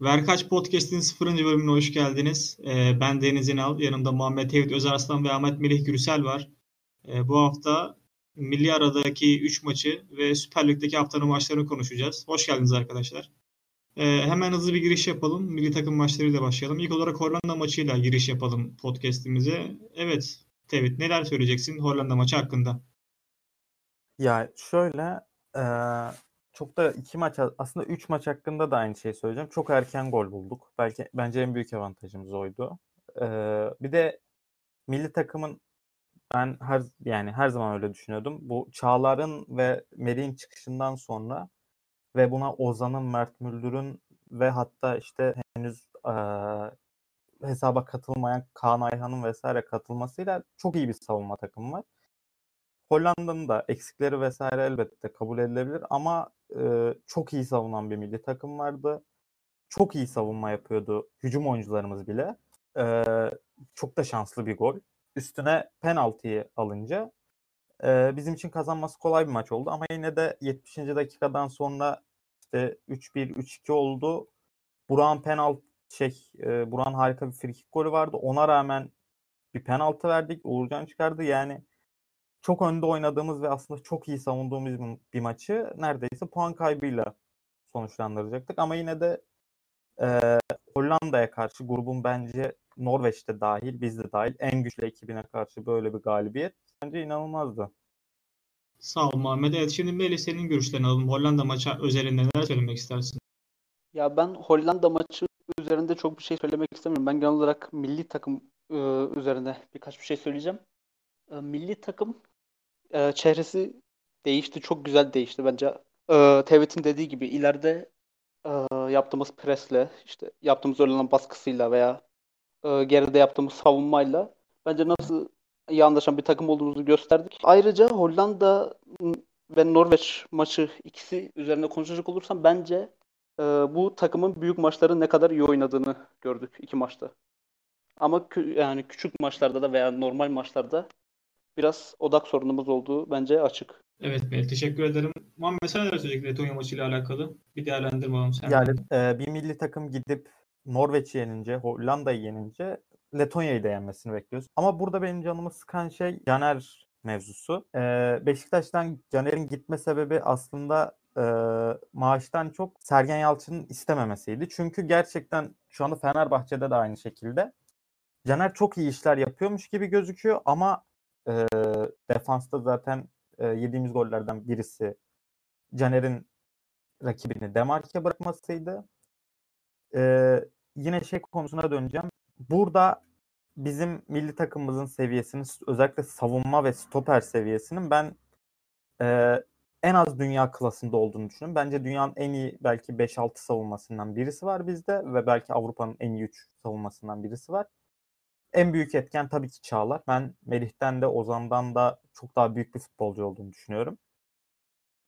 Verkaç Podcast'in 0. bölümüne hoş geldiniz. Ee, ben Deniz İnal, yanımda Muhammed Tevhid Özarslan ve Ahmet Melih Gürsel var. Ee, bu hafta Milli Aradaki 3 maçı ve Süper Lig'deki haftanın maçlarını konuşacağız. Hoş geldiniz arkadaşlar. Ee, hemen hızlı bir giriş yapalım. Milli takım maçlarıyla başlayalım. İlk olarak Hollanda maçıyla giriş yapalım podcast'imize. Evet Tevhid neler söyleyeceksin Hollanda maçı hakkında? Ya şöyle e, çok da iki maç aslında üç maç hakkında da aynı şeyi söyleyeceğim. Çok erken gol bulduk. Belki bence en büyük avantajımız oydu. E, bir de milli takımın ben her yani her zaman öyle düşünüyordum. Bu Çağlar'ın ve Melih'in çıkışından sonra ve buna Ozan'ın, Mert Müldür'ün ve hatta işte henüz e, hesaba katılmayan Kaan Ayhan'ın vesaire katılmasıyla çok iyi bir savunma takımı var. Hollanda'nın da eksikleri vesaire elbette kabul edilebilir ama çok iyi savunan bir milli takım vardı. Çok iyi savunma yapıyordu hücum oyuncularımız bile. Çok da şanslı bir gol. Üstüne penaltıyı alınca bizim için kazanması kolay bir maç oldu ama yine de 70. dakikadan sonra işte 3-1 3-2 oldu. Burak'ın penaltı şey Burak'ın harika bir frikik golü vardı. Ona rağmen bir penaltı verdik. Uğurcan çıkardı. Yani çok önde oynadığımız ve aslında çok iyi savunduğumuz bir maçı neredeyse puan kaybıyla sonuçlandıracaktık. Ama yine de e, Hollanda'ya karşı grubun bence Norveç'te dahil, biz de dahil en güçlü ekibine karşı böyle bir galibiyet bence inanılmazdı. Sağ ol Muhammed. Evet şimdi Melih senin görüşlerini alalım. Hollanda maçı özelinde neler söylemek istersin? Ya ben Hollanda maçı üzerinde çok bir şey söylemek istemiyorum. Ben genel olarak milli takım e, üzerine birkaç bir şey söyleyeceğim. E, milli takım e, çehresi değişti. Çok güzel değişti bence. E, Tevhid'in dediği gibi ileride e, yaptığımız presle, işte yaptığımız oynanan baskısıyla veya e, geride yaptığımız savunmayla bence nasıl iyi anlaşan bir takım olduğumuzu gösterdik. Ayrıca Hollanda ve Norveç maçı ikisi üzerine konuşacak olursam bence e, bu takımın büyük maçları ne kadar iyi oynadığını gördük iki maçta. Ama kü- yani küçük maçlarda da veya normal maçlarda biraz odak sorunumuz olduğu bence açık. Evet Melih teşekkür ederim. Muhammed sen neler söyleyecek Letonya maçıyla alakalı? Bir değerlendirme alalım sen. Yani e, bir milli takım gidip Norveç'i yenince, Hollanda'yı yenince Letonya'yı da yenmesini bekliyoruz. Ama burada benim canımı sıkan şey Caner mevzusu. E, Beşiktaş'tan Caner'in gitme sebebi aslında e, maaştan çok Sergen Yalçın'ın istememesiydi. Çünkü gerçekten şu anda Fenerbahçe'de de aynı şekilde. Caner çok iyi işler yapıyormuş gibi gözüküyor ama e, defansta zaten e, yediğimiz gollerden birisi Caner'in rakibini demarke bırakmasıydı. E, yine şey konusuna döneceğim. Burada bizim milli takımımızın seviyesini özellikle savunma ve stoper seviyesinin ben e, en az dünya klasında olduğunu düşünüyorum. Bence dünyanın en iyi belki 5-6 savunmasından birisi var bizde ve belki Avrupa'nın en iyi 3 savunmasından birisi var. En büyük etken tabii ki Çağlar. Ben Melih'ten de Ozan'dan da çok daha büyük bir futbolcu olduğunu düşünüyorum.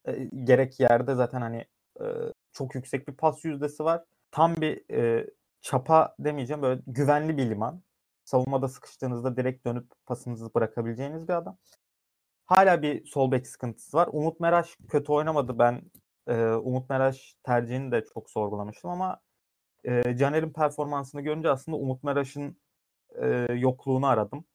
E, gerek yerde zaten hani e, çok yüksek bir pas yüzdesi var. Tam bir e, çapa demeyeceğim böyle güvenli bir liman. Savunmada sıkıştığınızda direkt dönüp pasınızı bırakabileceğiniz bir adam. Hala bir sol bek sıkıntısı var. Umut Meraş kötü oynamadı. Ben e, Umut Meraş tercihini de çok sorgulamıştım ama e, Caner'in performansını görünce aslında Umut Meraş'ın e, yokluğunu aradım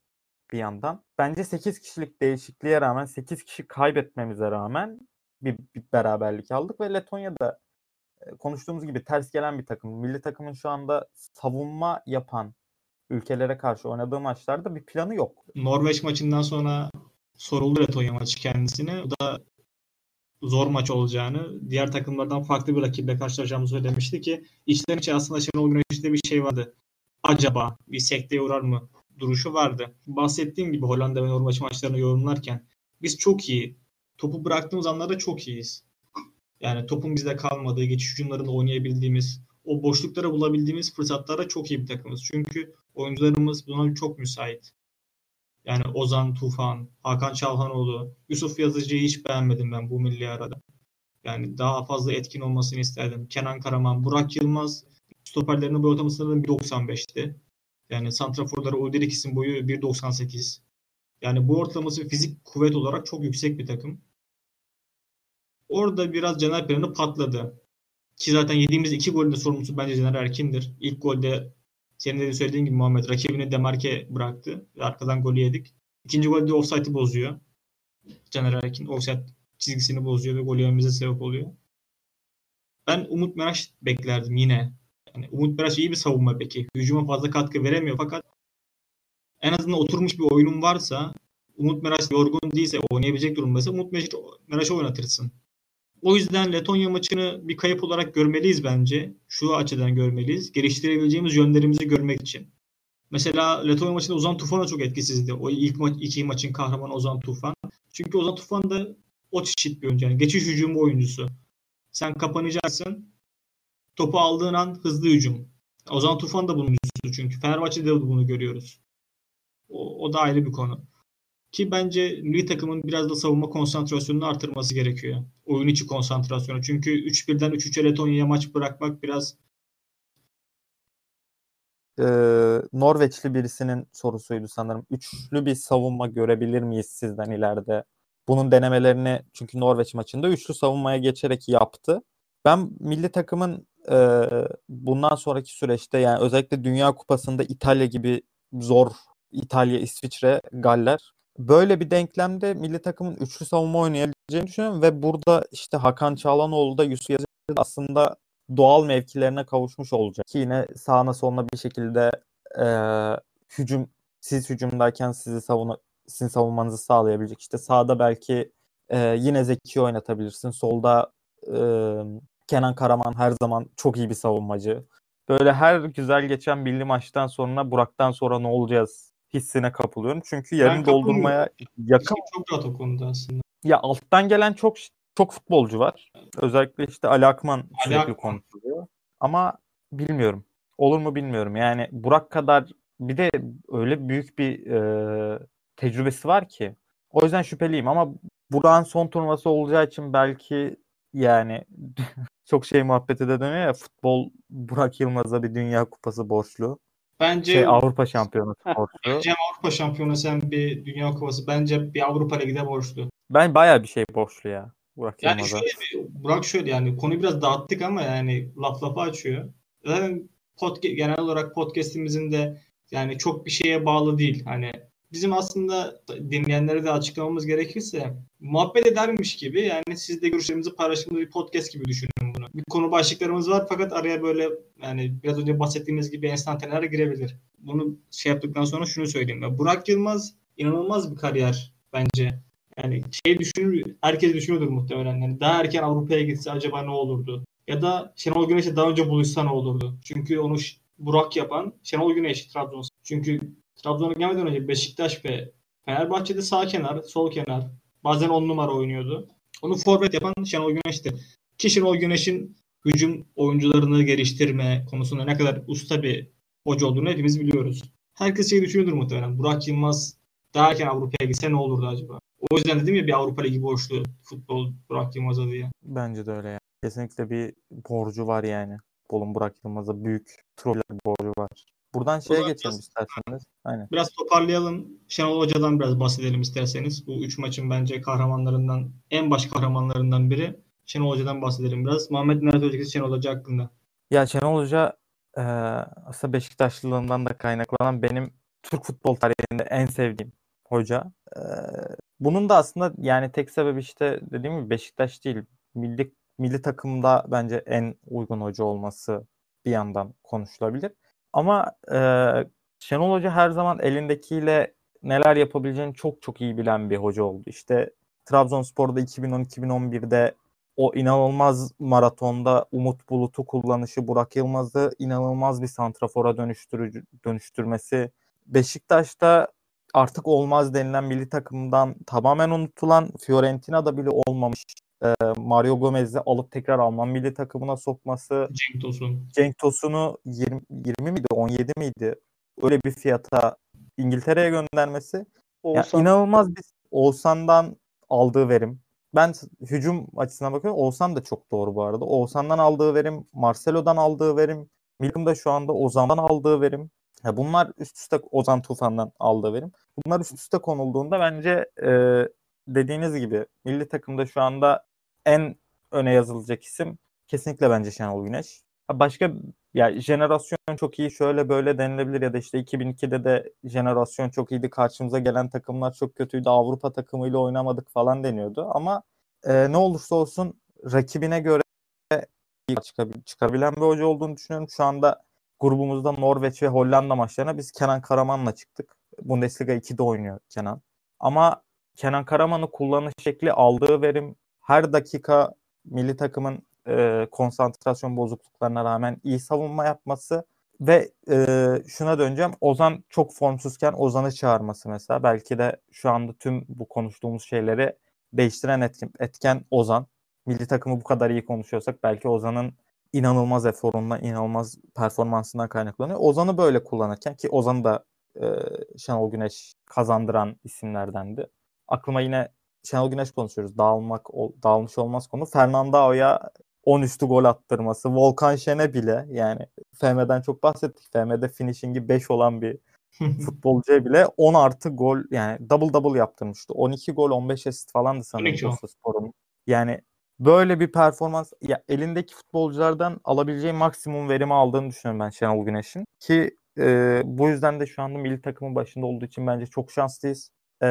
bir yandan. Bence 8 kişilik değişikliğe rağmen 8 kişi kaybetmemize rağmen bir, bir beraberlik aldık ve Letonya'da e, konuştuğumuz gibi ters gelen bir takım. Milli takımın şu anda savunma yapan ülkelere karşı oynadığı maçlarda bir planı yok. Norveç maçından sonra soruldu Letonya maçı kendisine. O da zor maç olacağını, diğer takımlardan farklı bir rakiple karşılaşacağımızı söylemişti ki içten içe aslında Şenol Güneş'te bir şey vardı. Acaba bir sekteye uğrar mı duruşu vardı. Bahsettiğim gibi Hollanda ve Norveç maçlarını yorumlarken biz çok iyi, topu bıraktığımız anlarda çok iyiyiz. Yani topun bizde kalmadığı, geçiş hücumlarında oynayabildiğimiz, o boşluklara bulabildiğimiz fırsatlara çok iyi bir takımız. Çünkü oyuncularımız buna çok müsait. Yani Ozan Tufan, Hakan Çalhanoğlu, Yusuf Yazıcı'yı hiç beğenmedim ben bu milli arada. Yani daha fazla etkin olmasını isterdim. Kenan Karaman, Burak Yılmaz stoperlerinin boy ortamı sınırı 1.95'ti. Yani santraforları Ulderikis'in boyu 1.98. Yani bu ortalaması fizik kuvvet olarak çok yüksek bir takım. Orada biraz Caner planı patladı. Ki zaten yediğimiz iki golün de sorumlusu bence Caner Erkin'dir. İlk golde senin de söylediğin gibi Muhammed rakibini demarke bıraktı. Ve arkadan golü yedik. İkinci golde offside'ı bozuyor. Caner Erkin offside çizgisini bozuyor ve gol yememize sebep oluyor. Ben Umut Meraş beklerdim yine. Yani Umut Meraş iyi bir savunma peki. Hücuma fazla katkı veremiyor fakat en azından oturmuş bir oyunun varsa Umut Meraş yorgun değilse oynayabilecek durumdaysa Umut Meraş'ı oynatırsın. O yüzden Letonya maçını bir kayıp olarak görmeliyiz bence. Şu açıdan görmeliyiz. Geliştirebileceğimiz yönlerimizi görmek için. Mesela Letonya maçında Ozan Tufan da çok etkisizdi. O ilk maç, iki maçın kahramanı Ozan Tufan. Çünkü Ozan Tufan da o çeşit bir oyuncu. Yani geçiş hücumu oyuncusu. Sen kapanacaksın. Topu aldığın an hızlı hücum. Ozan Tufan da bunun yüzüsü çünkü. Fenerbahçe'de de bunu görüyoruz. O, o da ayrı bir konu. Ki bence milli takımın biraz da savunma konsantrasyonunu artırması gerekiyor. Oyun içi konsantrasyonu. Çünkü 3-1'den 3-3'e Letonya'ya maç bırakmak biraz ee, Norveçli birisinin sorusuydu sanırım. Üçlü bir savunma görebilir miyiz sizden ileride? Bunun denemelerini çünkü Norveç maçında üçlü savunmaya geçerek yaptı. Ben milli takımın e, bundan sonraki süreçte yani özellikle Dünya Kupası'nda İtalya gibi zor İtalya, İsviçre, Galler böyle bir denklemde milli takımın üçlü savunma oynayabileceğini düşünüyorum ve burada işte Hakan Çalhanoğlu da Yusuf Yazıcı da aslında doğal mevkilerine kavuşmuş olacak. Ki yine sağına soluna bir şekilde e, hücum siz hücumdayken sizi savun sizin savunmanızı sağlayabilecek. İşte sağda belki e, yine Zeki oynatabilirsin. Solda Kenan Karaman her zaman çok iyi bir savunmacı. Böyle her güzel geçen milli maçtan sonra Burak'tan sonra ne olacağız hissine kapılıyorum. Çünkü yarın doldurmaya yakın. Çok rahat o konuda aslında. Ya alttan gelen çok çok futbolcu var. Özellikle işte Ali Akman sürekli konuşuluyor. Ama bilmiyorum. Olur mu bilmiyorum. Yani Burak kadar bir de öyle büyük bir e, tecrübesi var ki. O yüzden şüpheliyim ama Burak'ın son turnuvası olacağı için belki yani çok şey muhabbeti de dönüyor ya futbol Burak Yılmaz'a bir dünya kupası borçlu. Bence şey, Avrupa şampiyonası borçlu. Bence Avrupa şampiyonası hem bir dünya kupası bence bir Avrupa Ligi'de borçlu. Ben bayağı bir şey borçlu ya. Burak yani Yılmaz'a. şöyle bir, Burak şöyle yani konuyu biraz dağıttık ama yani laf lafa açıyor. Zaten podcast, genel olarak podcast'imizin de yani çok bir şeye bağlı değil. Hani bizim aslında dinleyenlere de açıklamamız gerekirse muhabbet edermiş gibi yani siz de görüşlerimizi paylaştığımız bir podcast gibi düşünün. Bir konu başlıklarımız var fakat araya böyle yani biraz önce bahsettiğimiz gibi enstantaneler girebilir. Bunu şey yaptıktan sonra şunu söyleyeyim. Burak Yılmaz inanılmaz bir kariyer bence. Yani şey düşünür, herkes düşünüyordur muhtemelen. Yani daha erken Avrupa'ya gitse acaba ne olurdu? Ya da Şenol Güneş'e daha önce buluşsa ne olurdu? Çünkü onu Burak yapan Şenol Güneş Trabzon. Çünkü Trabzon'a gelmeden önce Beşiktaş ve Fenerbahçe'de sağ kenar, sol kenar, bazen on numara oynuyordu. Onu forvet yapan Şenol Güneş'ti. Ki Şenol Güneş'in hücum oyuncularını geliştirme konusunda ne kadar usta bir hoca olduğunu hepimiz biliyoruz. Herkes şey düşünüyordur muhtemelen. Burak Yılmaz daha erken Avrupa'ya gitse ne olurdu acaba? O yüzden dedim ya bir Avrupa Ligi borçlu futbol Burak Yılmaz'a diye. Bence de öyle ya. Kesinlikle bir borcu var yani. Bolun Burak Yılmaz'a büyük troller borcu var. Buradan şeye geçelim biraz, isterseniz. Aynen. Biraz toparlayalım. Şenol Hoca'dan biraz bahsedelim isterseniz. Bu üç maçın bence kahramanlarından, en baş kahramanlarından biri. Şenol Hoca'dan bahsedelim biraz. Muhammed Nenet Hoca'sı Şenol Hoca hakkında. Ya Şenol Hoca e, aslında Beşiktaşlılığından da kaynaklanan benim Türk futbol tarihinde en sevdiğim hoca. E, bunun da aslında yani tek sebebi işte dediğim gibi Beşiktaş değil. Milli, milli takımda bence en uygun hoca olması bir yandan konuşulabilir. Ama e, Şenol Hoca her zaman elindekiyle neler yapabileceğini çok çok iyi bilen bir hoca oldu. İşte Trabzonspor'da 2010-2011'de o inanılmaz maratonda Umut Bulut'u kullanışı, Burak Yılmaz'ı inanılmaz bir santrafora dönüştürücü, dönüştürmesi. Beşiktaş'ta artık olmaz denilen milli takımdan tamamen unutulan Fiorentina'da bile olmamış e, Mario Gomez'i alıp tekrar Alman milli takımına sokması. Cenk Tosun. Cenk Tosun'u 20, 20 miydi 17 miydi öyle bir fiyata İngiltere'ye göndermesi. Oğuzhan. Yani inanılmaz bir Oğuzhan'dan aldığı verim. Ben hücum açısından bakıyorum. Oğuzhan da çok doğru bu arada. Oğuzhan'dan aldığı verim, Marcelo'dan aldığı verim, Milim'de şu anda Ozan'dan aldığı verim. Ya bunlar üst üste Ozan Tufan'dan aldığı verim. Bunlar üst üste konulduğunda bence e, dediğiniz gibi milli takımda şu anda en öne yazılacak isim kesinlikle bence Şenol Güneş. Başka ya jenerasyon çok iyi şöyle böyle denilebilir ya da işte 2002'de de jenerasyon çok iyiydi. Karşımıza gelen takımlar çok kötüydü. Avrupa takımıyla oynamadık falan deniyordu. Ama e, ne olursa olsun rakibine göre çıkabilen bir hoca olduğunu düşünüyorum. Şu anda grubumuzda Norveç ve Hollanda maçlarına biz Kenan Karaman'la çıktık. Bundesliga 2'de oynuyor Kenan. Ama Kenan Karaman'ı kullanış şekli, aldığı verim her dakika milli takımın e, konsantrasyon bozukluklarına rağmen iyi savunma yapması ve e, şuna döneceğim. Ozan çok formsuzken Ozan'ı çağırması mesela. Belki de şu anda tüm bu konuştuğumuz şeyleri değiştiren etken, etken Ozan. Milli takımı bu kadar iyi konuşuyorsak belki Ozan'ın inanılmaz eforundan, inanılmaz performansından kaynaklanıyor. Ozan'ı böyle kullanırken ki Ozan'ı da e, Şenol Güneş kazandıran isimlerdendi. Aklıma yine Şenol Güneş konuşuyoruz. Dağılmak, dağılmış olmaz konu. Fernandao'ya 10 üstü gol attırması. Volkan Şen'e bile yani FM'den çok bahsettik. FM'de finishing'i 5 olan bir futbolcuya bile 10 artı gol yani double double yaptırmıştı. 12 gol 15 asist falandı sanırım Spor'un. Yani böyle bir performans ya elindeki futbolculardan alabileceği maksimum verimi aldığını düşünüyorum ben Şenol Güneş'in. Ki e, bu yüzden de şu anda milli takımın başında olduğu için bence çok şanslıyız. E,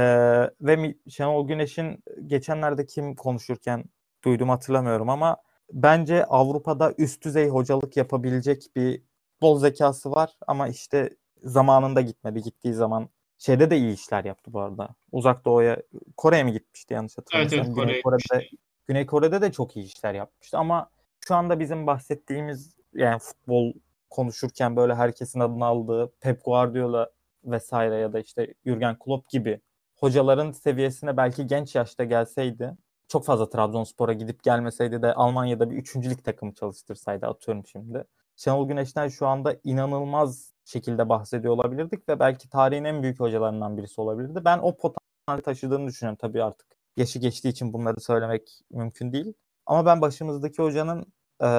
ve Şenol Güneş'in geçenlerde kim konuşurken duydum hatırlamıyorum ama bence Avrupa'da üst düzey hocalık yapabilecek bir bol zekası var ama işte zamanında gitmedi. Gittiği zaman şeyde de iyi işler yaptı bu arada. Uzak Doğu'ya Kore'ye mi gitmişti yanlış hatırlamıyorsam. Evet, evet, Güney Kore'de Güney Kore'de de çok iyi işler yapmıştı ama şu anda bizim bahsettiğimiz yani futbol konuşurken böyle herkesin adını aldığı Pep Guardiola vesaire ya da işte Jurgen Klopp gibi hocaların seviyesine belki genç yaşta gelseydi çok fazla Trabzonspor'a gidip gelmeseydi de Almanya'da bir üçüncülük takımı çalıştırsaydı atıyorum şimdi. Şenol Güneş'ten şu anda inanılmaz şekilde bahsediyor olabilirdik ve belki tarihin en büyük hocalarından birisi olabilirdi. Ben o potansiyeli taşıdığını düşünüyorum tabii artık. Yaşı geçtiği için bunları söylemek mümkün değil. Ama ben başımızdaki hocanın e,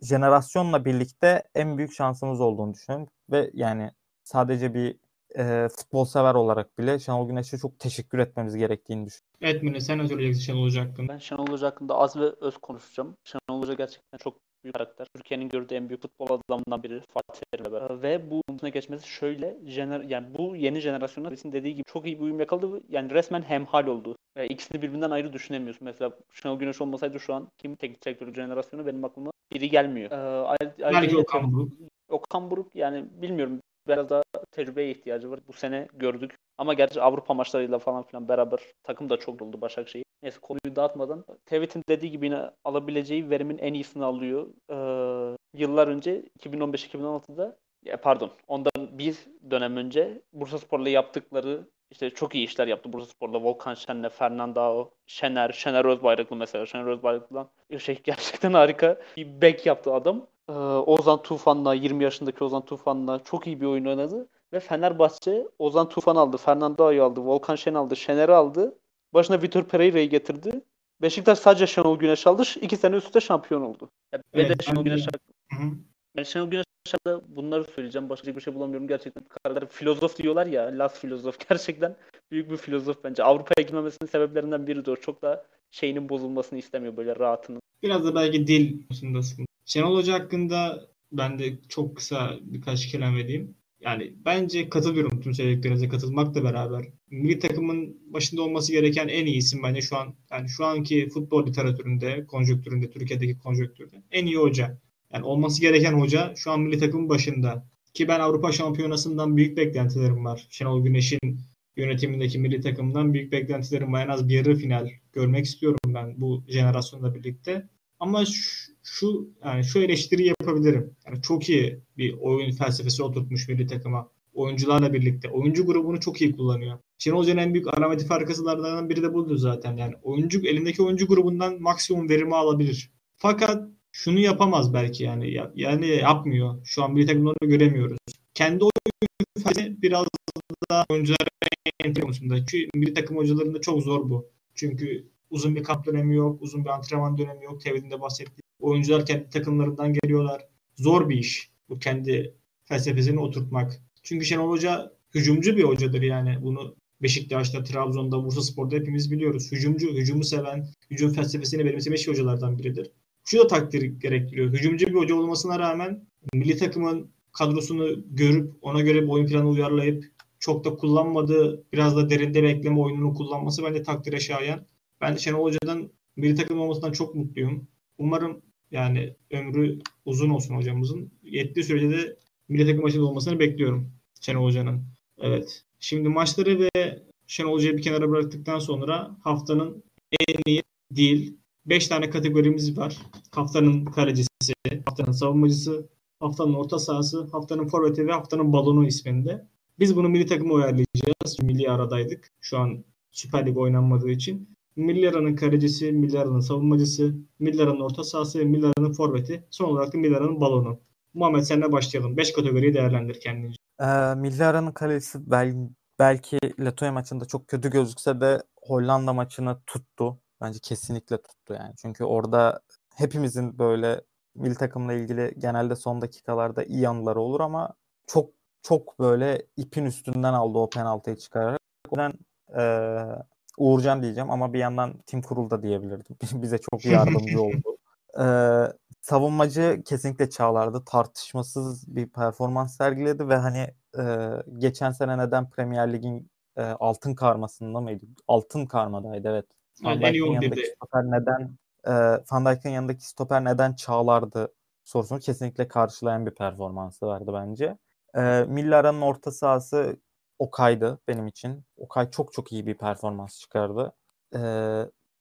jenerasyonla birlikte en büyük şansımız olduğunu düşünüyorum. Ve yani sadece bir e, futbol sever olarak bile Şenol Güneş'e çok teşekkür etmemiz gerektiğini düşünüyorum. Evet Mine sen ne söyleyeceksin Şenol Hoca hakkında? Ben Şenol Hoca hakkında az ve öz konuşacağım. Şenol Hoca gerçekten çok büyük karakter. Türkiye'nin gördüğü en büyük futbol adamından biri Fatih Terim'le beraber. Ve bu buna geçmesi şöyle jener yani bu yeni jenerasyonda bizim dediği gibi çok iyi bir uyum yakaladı. Yani resmen hemhal oldu. Yani ikisini birbirinden ayrı düşünemiyorsun. Mesela Şenol Güneş olmasaydı şu an kim teknik direktörü jenerasyonu benim aklıma biri gelmiyor. Ee, Belki Okan Buruk. Okan Buruk yani bilmiyorum biraz daha tecrübeye ihtiyacı var. Bu sene gördük. Ama gerçi Avrupa maçlarıyla falan filan beraber takım da çok oldu Başakşehir. Neyse konuyu dağıtmadan. Tevhid'in dediği gibi yine alabileceği verimin en iyisini alıyor. Ee, yıllar önce 2015-2016'da pardon ondan bir dönem önce Bursa Spor'la yaptıkları işte çok iyi işler yaptı Bursa Spor'la. Volkan Şen'le, Fernandao, Şener, Şener Özbayraklı mesela. Şener Özbayraklı'dan şey gerçekten harika bir back yaptı adam. Ee, Ozan Tufan'la 20 yaşındaki Ozan Tufan'la çok iyi bir oyun oynadı. Ve Fenerbahçe Ozan Tufan aldı, Fernando'yu aldı, Volkan Şen aldı, Şener'i aldı. Başına Vitor Pereira'yı getirdi. Beşiktaş sadece Şenol Güneş aldı. İki sene üstte şampiyon oldu. Yani evet, ve de Şenol Güneş ben Şenol Güneş hakkında bunları söyleyeceğim. Başka bir şey bulamıyorum. Gerçekten karakter filozof diyorlar ya. Las filozof. Gerçekten büyük bir filozof bence. Avrupa'ya gitmemesinin sebeplerinden biri de o. Çok da şeyinin bozulmasını istemiyor böyle rahatının. Biraz da belki dil konusunda sıkıntı. Şenol Hoca hakkında ben de çok kısa birkaç kelam edeyim. Yani bence katılıyorum tüm söylediklerinize katılmakla beraber. Milli takımın başında olması gereken en iyi isim bence şu an yani şu anki futbol literatüründe, konjonktüründe, Türkiye'deki konjonktürde en iyi hoca. Yani olması gereken hoca şu an milli takımın başında. Ki ben Avrupa Şampiyonası'ndan büyük beklentilerim var. Şenol Güneş'in yönetimindeki milli takımdan büyük beklentilerim var. En az bir yarı final görmek istiyorum ben bu jenerasyonla birlikte. Ama şu, şu yani şu eleştiri yapabilirim. Yani çok iyi bir oyun felsefesi oturtmuş milli takıma. Oyuncularla birlikte. Oyuncu grubunu çok iyi kullanıyor. Şenol Hoca'nın en büyük arameti farkasılardan biri de budur zaten. Yani oyuncu elindeki oyuncu grubundan maksimum verimi alabilir. Fakat şunu yapamaz belki yani. Yani yapmıyor. Şu an milli takımda onu göremiyoruz. Kendi oyun felsefesi biraz daha oyunculara konusunda. Çünkü milli takım hocalarında çok zor bu. Çünkü uzun bir kamp dönemi yok, uzun bir antrenman dönemi yok. Tevhidin de bahsettiği. Oyuncular kendi takımlarından geliyorlar. Zor bir iş bu kendi felsefesini oturtmak. Çünkü Şenol Hoca hücumcu bir hocadır yani. Bunu Beşiktaş'ta, Trabzon'da, Bursa Spor'da hepimiz biliyoruz. Hücumcu, hücumu seven, hücum felsefesini benimsemiş hocalardan biridir. şu da takdir gerektiriyor. Hücumcu bir hoca olmasına rağmen milli takımın kadrosunu görüp ona göre bir oyun planı uyarlayıp çok da kullanmadığı biraz da derinde bekleme oyununu kullanması bence takdire şayan. Ben Şenol Hoca'dan milli takım olmasından çok mutluyum. Umarım yani ömrü uzun olsun hocamızın. Yettiği sürece de milli takım maçında olmasını bekliyorum Şenol Hoca'nın. Evet. Şimdi maçları ve Şenol Hoca'yı bir kenara bıraktıktan sonra haftanın en iyi değil. 5 tane kategorimiz var. Haftanın kalecisi, haftanın savunmacısı, haftanın orta sahası, haftanın forveti ve haftanın balonu isminde. Biz bunu milli takıma uyarlayacağız. Milli aradaydık. Şu an Süper Lig oynanmadığı için. Milli aranın kalecisi, milli aranın savunmacısı, milli aranın orta sahası ve milli aranın forveti. Son olarak da milli aranın balonu. Muhammed senle başlayalım. 5 kategoriyi değerlendir kendince. Ee, milli aranın kalecisi bel, belki Letonya maçında çok kötü gözükse de Hollanda maçını tuttu. Bence kesinlikle tuttu yani. Çünkü orada hepimizin böyle milli takımla ilgili genelde son dakikalarda iyi anıları olur ama çok çok böyle ipin üstünden aldı o penaltıyı çıkararak. O yüzden e, Uğurcan diyeceğim ama bir yandan Tim Kurul da diyebilirdim. Bize çok yardımcı oldu. E, savunmacı kesinlikle Çağlar'dı. Tartışmasız bir performans sergiledi ve hani e, geçen sene neden Premier Lig'in e, altın karmasında mıydı? Altın karmadaydı evet. Van Dijk'in yanındaki stoper neden e, Van Dijk'in yanındaki stoper neden Çağlar'dı sorusunu kesinlikle karşılayan bir performansı vardı bence. E, Millara'nın orta sahası Okay'dı benim için. Okay çok çok iyi bir performans çıkardı. E,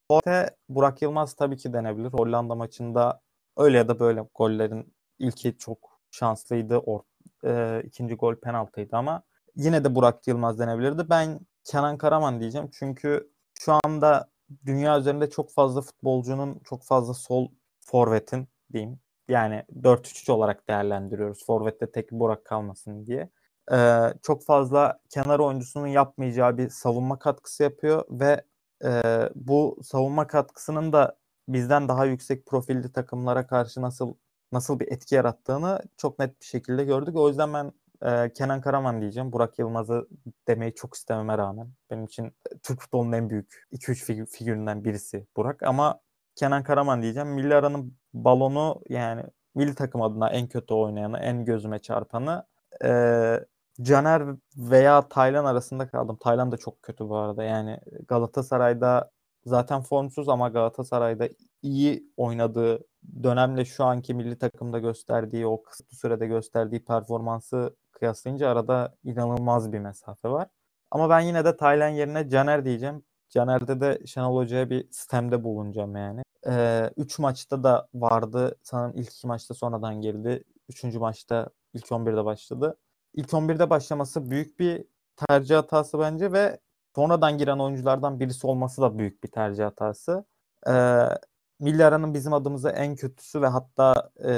Forte Burak Yılmaz tabii ki denebilir. Hollanda maçında öyle ya da böyle gollerin ilki çok şanslıydı. Or, e, ikinci gol penaltıydı ama yine de Burak Yılmaz denebilirdi. Ben Kenan Karaman diyeceğim. Çünkü şu anda dünya üzerinde çok fazla futbolcunun, çok fazla sol forvetin diyeyim. Yani 4-3-3 olarak değerlendiriyoruz. Forvet'te tek Burak kalmasın diye. Ee, çok fazla kenar oyuncusunun yapmayacağı bir savunma katkısı yapıyor ve e, bu savunma katkısının da bizden daha yüksek profilli takımlara karşı nasıl nasıl bir etki yarattığını çok net bir şekilde gördük. O yüzden ben e, Kenan Karaman diyeceğim. Burak Yılmaz'ı demeyi çok istememe rağmen. Benim için Türk futbolunun en büyük 2-3 figür, figüründen birisi Burak. Ama Kenan Karaman diyeceğim. Milli aranın balonu yani milli takım adına en kötü oynayanı, en gözüme çarpanı e, Caner veya Taylan arasında kaldım. Taylan da çok kötü bu arada. Yani Galatasaray'da zaten formsuz ama Galatasaray'da iyi oynadığı dönemle şu anki milli takımda gösterdiği o kısıtlı sürede gösterdiği performansı kıyaslayınca arada inanılmaz bir mesafe var. Ama ben yine de Taylan yerine Caner diyeceğim. Caner'de de Şenol Hoca'ya bir sistemde bulunacağım yani. Ee, üç maçta da vardı. Sanırım ilk iki maçta sonradan girdi. Üçüncü maçta ilk 11'de başladı. İlk 11'de başlaması büyük bir tercih hatası bence ve sonradan giren oyunculardan birisi olması da büyük bir tercih hatası. Ee, Milli Aranın bizim adımıza en kötüsü ve hatta e,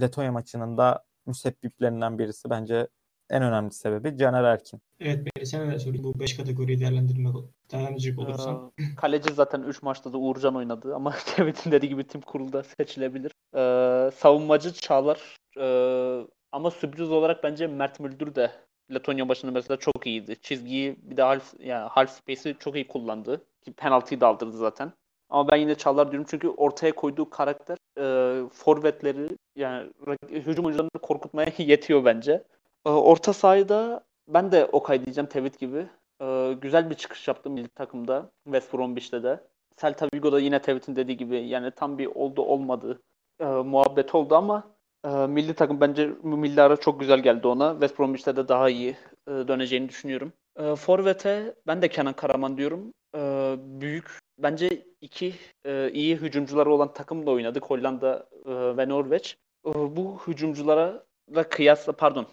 Letonya maçının da müsebbiplerinden birisi bence en önemli sebebi Caner Erkin. Evet Beri sen de söyleyeyim bu 5 kategoriyi değerlendirme değerlendirecek olursan. Ee, kaleci zaten 3 maçta da Uğurcan oynadı ama Cevit'in dediği gibi tim kurulda seçilebilir. Ee, savunmacı Çağlar ee, ama sürpriz olarak bence Mert Müldür de Letonya başında mesela çok iyiydi. Çizgiyi bir de half, yani half space'i çok iyi kullandı. Ki penaltıyı da aldırdı zaten. Ama ben yine Çağlar diyorum çünkü ortaya koyduğu karakter e, forvetleri yani hücum oyuncularını korkutmaya yetiyor bence. E, orta sahada ben de Okay diyeceğim Tevit gibi. E, güzel bir çıkış yaptı milli takımda West Bromwich'te de. Celta Vigo'da yine Tevit'in dediği gibi yani tam bir oldu olmadı e, muhabbet oldu ama e, milli takım bence milli ara çok güzel geldi ona. West Bromwich'te de daha iyi e, döneceğini düşünüyorum. E, Forvet'e ben de Kenan Karaman diyorum. E, büyük bence iki e, iyi hücumcuları olan takımla oynadık Hollanda e, ve Norveç. Bu hücumculara da kıyasla pardon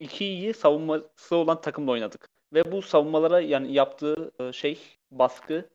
iki iyi savunması olan takımla oynadık. Ve bu savunmalara yani yaptığı şey baskı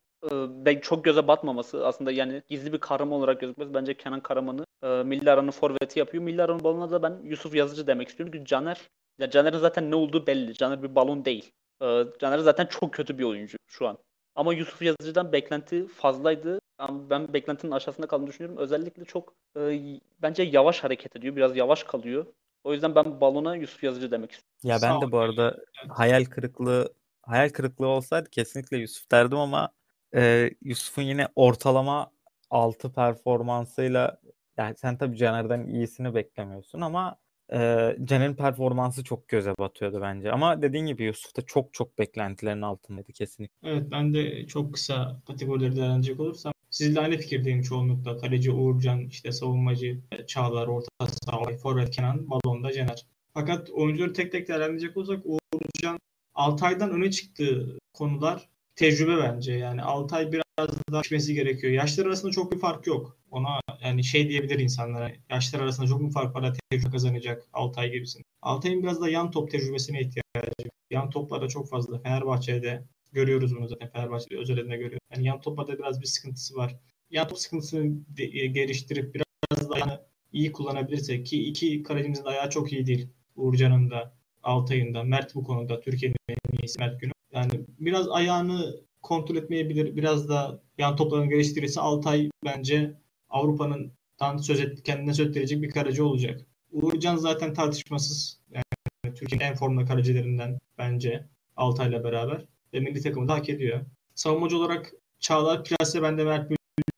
e, çok göze batmaması aslında yani gizli bir kahraman olarak gözükmesi bence Kenan Karaman'ı e, Milli Aran'ın forveti yapıyor. Milli Aran'ın balonuna da ben Yusuf Yazıcı demek istiyorum. Çünkü Caner ya Caner'in zaten ne olduğu belli. Caner bir balon değil. E, Caner zaten çok kötü bir oyuncu şu an. Ama Yusuf Yazıcı'dan beklenti fazlaydı. Ama ben beklentinin aşağısında kaldığını düşünüyorum. Özellikle çok e, bence yavaş hareket ediyor. Biraz yavaş kalıyor. O yüzden ben balona Yusuf Yazıcı demek istiyorum. Ya ben de bu arada hayal kırıklığı hayal kırıklığı olsaydı kesinlikle Yusuf derdim ama e, Yusuf'un yine ortalama 6 performansıyla yani sen tabii Caner'den iyisini beklemiyorsun ama e, Caner'in performansı çok göze batıyordu bence. Ama dediğin gibi Yusuf da çok çok beklentilerin altındaydı kesinlikle. Evet ben de çok kısa kategorileri değerlendirecek olursam sizle aynı fikirdeyim çoğunlukla. Kaleci Uğurcan, işte savunmacı Çağlar, orta saha, forvet Kenan, balonda Caner. Fakat oyuncuları tek tek değerlendirecek olursak Uğurcan Altay'dan öne çıktığı konular tecrübe bence. Yani Altay biraz daha pişmesi gerekiyor. Yaşlar arasında çok bir fark yok. Ona yani şey diyebilir insanlara. Yaşlar arasında çok bir fark var da tecrübe kazanacak Altay gibisin. Altay'ın biraz da yan top tecrübesine ihtiyacı. Yan toplarda çok fazla. Fenerbahçe'de görüyoruz bunu zaten. Fenerbahçe özelinde görüyor. Yani yan toplarda biraz bir sıkıntısı var. Yan top sıkıntısını e, geliştirip biraz daha iyi kullanabilirse ki iki kalecimizin ayağı çok iyi değil. Uğurcan'ın da Altay'ın da Mert bu konuda Türkiye'nin en iyisi Mert Günü. Yani biraz ayağını kontrol etmeyebilir. Biraz da yan toplarını geliştirirse Altay bence Avrupa'nın söz et, kendine söz ettirecek bir kaleci olacak. Uğurcan zaten tartışmasız yani Türkiye'nin en formda kalecilerinden bence Altay'la beraber ve milli takımı da hak ediyor. Savunmacı olarak Çağlar Plase ben de Mert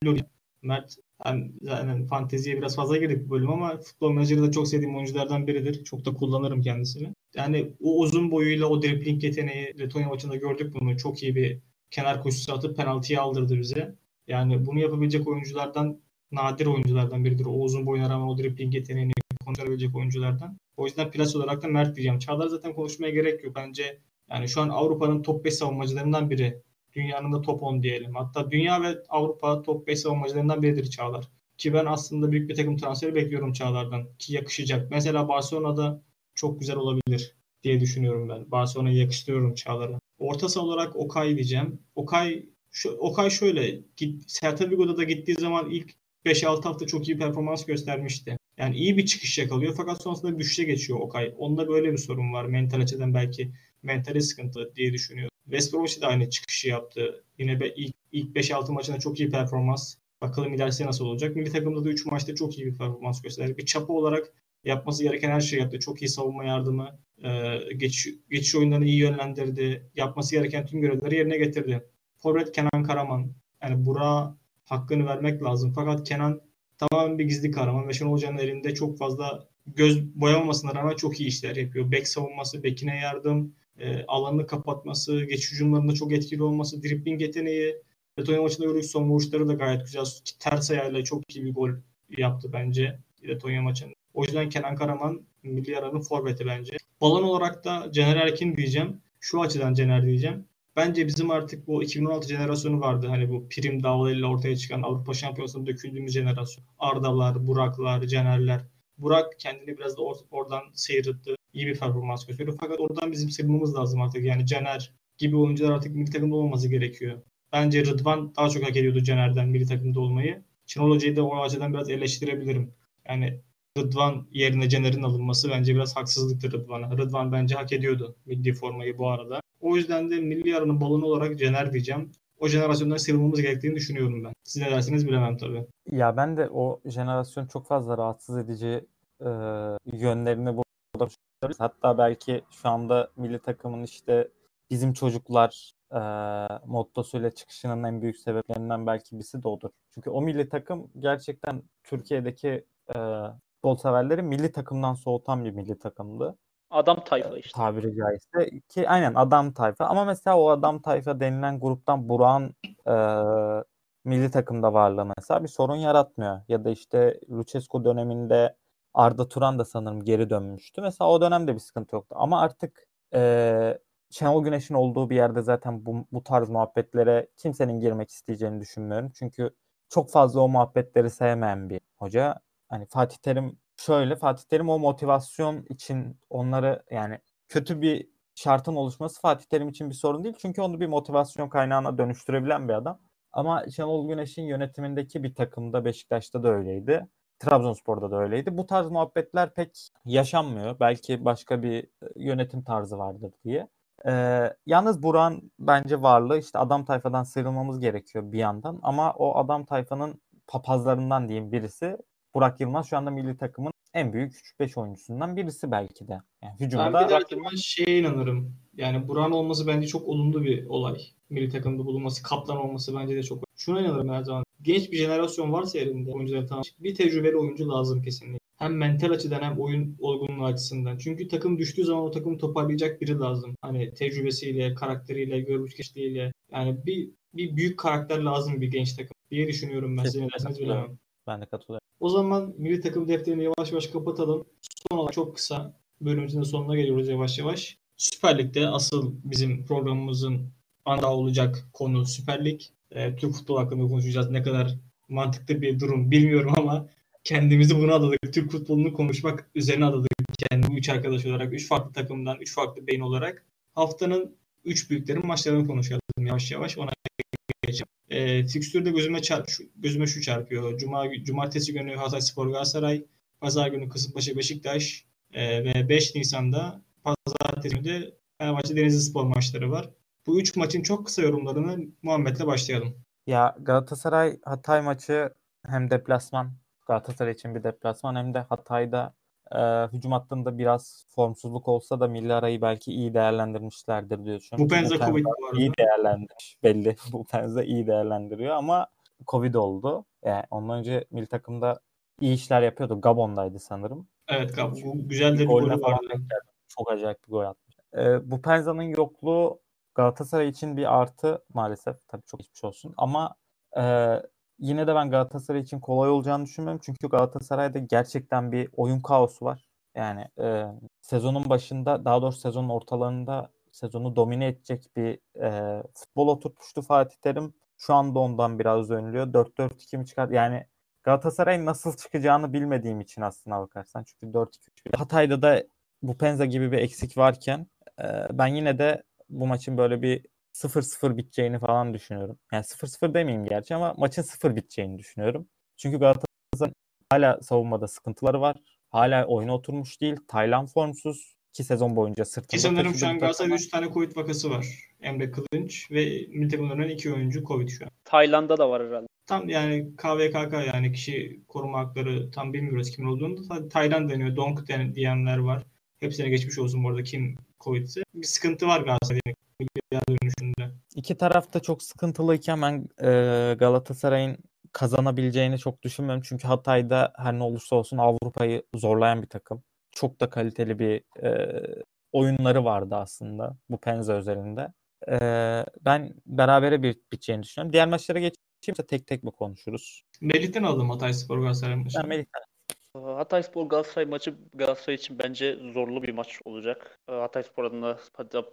Müldür. Mert yani zaten fanteziye biraz fazla girdik bu bölüm ama futbol menajeri de çok sevdiğim oyunculardan biridir. Çok da kullanırım kendisini. Yani o uzun boyuyla o dribbling yeteneği Letonya maçında gördük bunu. Çok iyi bir kenar koşusu atıp penaltıyı aldırdı bize. Yani bunu yapabilecek oyunculardan nadir oyunculardan biridir. O uzun boyuna rağmen o dribbling yeteneğini konuşabilecek oyunculardan. O yüzden plas olarak da Mert diyeceğim. Çağlar zaten konuşmaya gerek yok. Bence yani şu an Avrupa'nın top 5 savunmacılarından biri. Dünyanın da top 10 diyelim. Hatta dünya ve Avrupa top 5 savunmacılarından biridir Çağlar. Ki ben aslında büyük bir takım transferi bekliyorum Çağlar'dan. Ki yakışacak. Mesela Barcelona'da çok güzel olabilir diye düşünüyorum ben. Barcelona'yı yakıştırıyorum Çağlar'a. Orta olarak Okay diyeceğim. Okay şu, Okay şöyle git, Celta Vigo'da da gittiği zaman ilk 5-6 hafta çok iyi performans göstermişti. Yani iyi bir çıkış yakalıyor fakat sonrasında düşüşe geçiyor Okay. Onda böyle bir sorun var. Mental açıdan belki mentali sıkıntı diye düşünüyorum. West Bromwich de aynı çıkışı yaptı. Yine be, ilk, ilk 5-6 maçında çok iyi performans. Bakalım ilerisi nasıl olacak. Milli takımda da 3 maçta çok iyi bir performans gösterdi. Bir çapa olarak yapması gereken her şeyi yaptı. Çok iyi savunma yardımı, e, geç, geçiş oyunlarını iyi yönlendirdi. Yapması gereken tüm görevleri yerine getirdi. Forvet Kenan Karaman. Yani Burak'a hakkını vermek lazım. Fakat Kenan tamamen bir gizli kahraman ve Şenol Hoca'nın elinde çok fazla göz boyamamasına rağmen çok iyi işler yapıyor. Bek savunması, bekine yardım, e, alanını kapatması, geçiş hücumlarında çok etkili olması, dribbling yeteneği. Letonya maçında gördük son vuruşları da gayet güzel. Ters ayağıyla çok iyi bir gol yaptı bence Letonya maçında. O yüzden Kenan Karaman milli aranın forveti bence. Balon olarak da Caner Erkin diyeceğim. Şu açıdan Caner diyeceğim. Bence bizim artık bu 2016 jenerasyonu vardı. Hani bu prim davalarıyla ortaya çıkan Avrupa Şampiyonası'nda döküldüğümüz jenerasyon. Ardalar, Buraklar, Canerler. Burak kendini biraz da or- oradan seyretti. İyi bir performans gösteriyor. Fakat oradan bizim sıyrılmamız lazım artık. Yani Caner gibi oyuncular artık milli takımda olmaması gerekiyor. Bence Rıdvan daha çok hak ediyordu Caner'den milli takımda olmayı. Şenol Hoca'yı da o açıdan biraz eleştirebilirim. Yani Rıdvan yerine Caner'in alınması bence biraz haksızlıktır Rıdvan'a. Rıdvan bence hak ediyordu milli formayı bu arada. O yüzden de milli aranın balonu olarak Caner diyeceğim. O jenerasyondan sıyrılmamız gerektiğini düşünüyorum ben. Siz ne dersiniz bilemem tabii. Ya ben de o jenerasyon çok fazla rahatsız edici e, yönlerini burada Hatta belki şu anda milli takımın işte bizim çocuklar e, mottosuyla çıkışının en büyük sebeplerinden belki birisi de odur. Çünkü o milli takım gerçekten Türkiye'deki e, futbol severleri milli takımdan soğutan bir milli takımdı. Adam tayfa işte. Tabiri caizse ki aynen adam tayfa ama mesela o adam tayfa denilen gruptan Burak'ın e, milli takımda varlığı mesela bir sorun yaratmıyor. Ya da işte Lucescu döneminde Arda Turan da sanırım geri dönmüştü. Mesela o dönemde bir sıkıntı yoktu. Ama artık e, Şenol Güneş'in olduğu bir yerde zaten bu, bu tarz muhabbetlere kimsenin girmek isteyeceğini düşünmüyorum. Çünkü çok fazla o muhabbetleri sevmeyen bir hoca. Hani Fatih Terim şöyle Fatih Terim o motivasyon için onları yani kötü bir şartın oluşması Fatih Terim için bir sorun değil. Çünkü onu bir motivasyon kaynağına dönüştürebilen bir adam. Ama Şenol Güneş'in yönetimindeki bir takımda Beşiktaş'ta da öyleydi. Trabzonspor'da da öyleydi. Bu tarz muhabbetler pek yaşanmıyor. Belki başka bir yönetim tarzı vardır diye. Ee, yalnız Buran bence varlığı işte adam tayfadan sıyrılmamız gerekiyor bir yandan. Ama o adam tayfanın papazlarından diyeyim birisi Burak Yılmaz şu anda milli takımın en büyük 3-5 oyuncusundan birisi belki de. Yani Ben hücumda bir de aklıma şeye inanırım. Yani Buran olması bence çok olumlu bir olay. Milli takımda bulunması, kaptan olması bence de çok. Şuna inanırım her zaman. Genç bir jenerasyon varsa elinde oyuncuları tanış. Bir tecrübeli oyuncu lazım kesinlikle. Hem mental açıdan hem oyun olgunluğu açısından. Çünkü takım düştüğü zaman o takımı toparlayacak biri lazım. Hani tecrübesiyle, karakteriyle, görmüş kişiliğiyle. Yani bir bir büyük karakter lazım bir genç takım diye düşünüyorum ben. Siz ne dersiniz bilemem. ben de katılıyorum. O zaman milli takım defterini yavaş yavaş kapatalım. Son olarak çok kısa bölümümüzün de sonuna geliyoruz yavaş yavaş. Süper Lig'de asıl bizim programımızın ana olacak konu Süper Lig. Ee, Türk futbolu hakkında konuşacağız. Ne kadar mantıklı bir durum bilmiyorum ama kendimizi buna adadık. Türk futbolunu konuşmak üzerine adadık. Kendi üç arkadaş olarak, üç farklı takımdan, üç farklı beyin olarak. Haftanın üç büyüklerin maçlarını konuşalım yavaş yavaş. Ona. E, fikstürde gözüme, çarp, şu, gözüme şu çarpıyor. Cuma, cumartesi günü Hatay Spor Galatasaray, Pazar günü Kasımpaşa Beşiktaş e, ve 5 Nisan'da Pazartesi günü de Fenerbahçe Denizli Spor maçları var. Bu üç maçın çok kısa yorumlarını Muhammed'le başlayalım. Ya Galatasaray Hatay maçı hem deplasman Galatasaray için bir deplasman hem de Hatay'da e, hücum hattında biraz formsuzluk olsa da milli arayı belki iyi değerlendirmişlerdir diyor. Bu Penza Covid arada. iyi değerlendirmiş belli. Bu Penza iyi değerlendiriyor ama Covid oldu. Yani ondan önce milli takımda iyi işler yapıyordu. Gabon'daydı sanırım. Evet Gab bu güzel de bir golü vardı. Çok acayip bir gol atmış. E, bu Penza'nın yokluğu Galatasaray için bir artı maalesef. Tabii çok geçmiş olsun. Ama e, yine de ben Galatasaray için kolay olacağını düşünmüyorum. Çünkü Galatasaray'da gerçekten bir oyun kaosu var. Yani e, sezonun başında daha doğrusu sezonun ortalarında sezonu domine edecek bir e, futbol oturtmuştu Fatih Terim. Şu anda ondan biraz önlüyor. 4-4-2 mi çıkar? Yani Galatasaray'ın nasıl çıkacağını bilmediğim için aslına bakarsan. Çünkü 4-2-3 Hatay'da da bu Penza gibi bir eksik varken e, ben yine de bu maçın böyle bir 0-0 biteceğini falan düşünüyorum. Yani 0-0 demeyeyim gerçi ama maçın 0 biteceğini düşünüyorum. Çünkü Galatasaray'ın hala savunmada sıkıntıları var. Hala oyuna oturmuş değil. Taylan formsuz. İki sezon boyunca sırtında Ki sanırım şu an Galatasaray'da takım 3 tane Covid vakası var. Emre Kılınç ve milli takımlarından 2 oyuncu Covid şu an. Tayland'da da var herhalde. Tam yani KVKK yani kişi koruma hakları tam bilmiyoruz kimin olduğunu Tayland deniyor. Donk diyenler var. Hepsine geçmiş olsun bu arada kim Covid'se. Bir sıkıntı var Galatasaray'ın dönüşünde. İki taraf da çok sıkıntılıyken ben e, Galatasaray'ın kazanabileceğini çok düşünmüyorum. Çünkü Hatay'da her ne olursa olsun Avrupa'yı zorlayan bir takım. Çok da kaliteli bir e, oyunları vardı aslında bu Penza özelinde. E, ben berabere bir biteceğini düşünüyorum. Diğer maçlara geçeyim tek tek mi konuşuruz? Melih'ten aldım Hatay Spor Galatasaray maçı. Ben Melih Ee, Hatayspor Galatasaray maçı Galatasaray için bence zorlu bir maç olacak. Ee, Hatayspor adına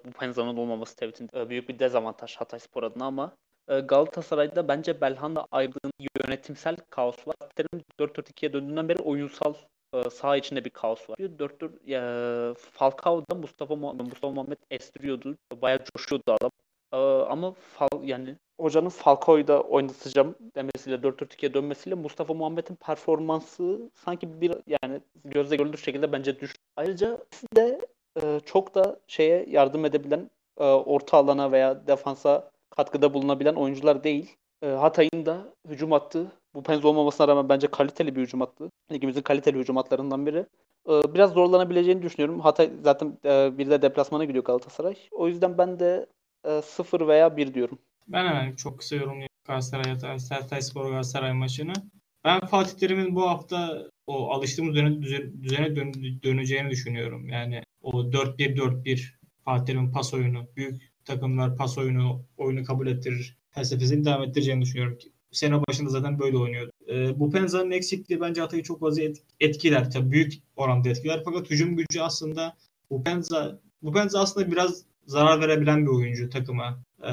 bu Penza'nın olmaması tabii ki, e, büyük bir dezavantaj Hatayspor adına ama e, Galatasaray'da bence Belhanda ayrılığın yönetimsel kaos var. Terim 4-4-2'ye döndüğünden beri oyunsal e, saha içinde bir kaos var. 4-4 ya, Falcao'da Mustafa Muhammed, Mustafa Muhammed estiriyordu. Bayağı coşuyordu adam. Ee, ama Fal, yani hocanın Falcao'yu da oynatacağım demesiyle 4-4-2'ye dönmesiyle Mustafa Muhammed'in performansı sanki bir yani gözle görülür şekilde bence düştü. Ayrıca de e, çok da şeye yardım edebilen e, orta alana veya defansa katkıda bulunabilen oyuncular değil. E, Hatay'ın da hücum hattı bu penz olmamasına rağmen bence kaliteli bir hücum hattı. Ligimizin kaliteli hücum hatlarından biri. E, biraz zorlanabileceğini düşünüyorum. Hatay zaten e, bir de deplasmana gidiyor Galatasaray. O yüzden ben de e, 0 veya 1 diyorum. Ben hemen çok kısa yorumlayayım Galatasaray Hatay Spor Galatasaray maçını. Ben Fatih Terim'in bu hafta o alıştığımız düzene, düzene dön, döneceğini düşünüyorum. Yani o 4-1-4-1 Fatih Terim'in pas oyunu, büyük takımlar pas oyunu oyunu kabul ettirir felsefesini devam ettireceğini düşünüyorum. Sene başında zaten böyle oynuyordu. E, bu Penza'nın eksikliği bence Hatay'ı çok fazla et, etkiler. Tabii büyük oranda etkiler. Fakat hücum gücü aslında bu Penza bu Penza aslında biraz zarar verebilen bir oyuncu takıma. E,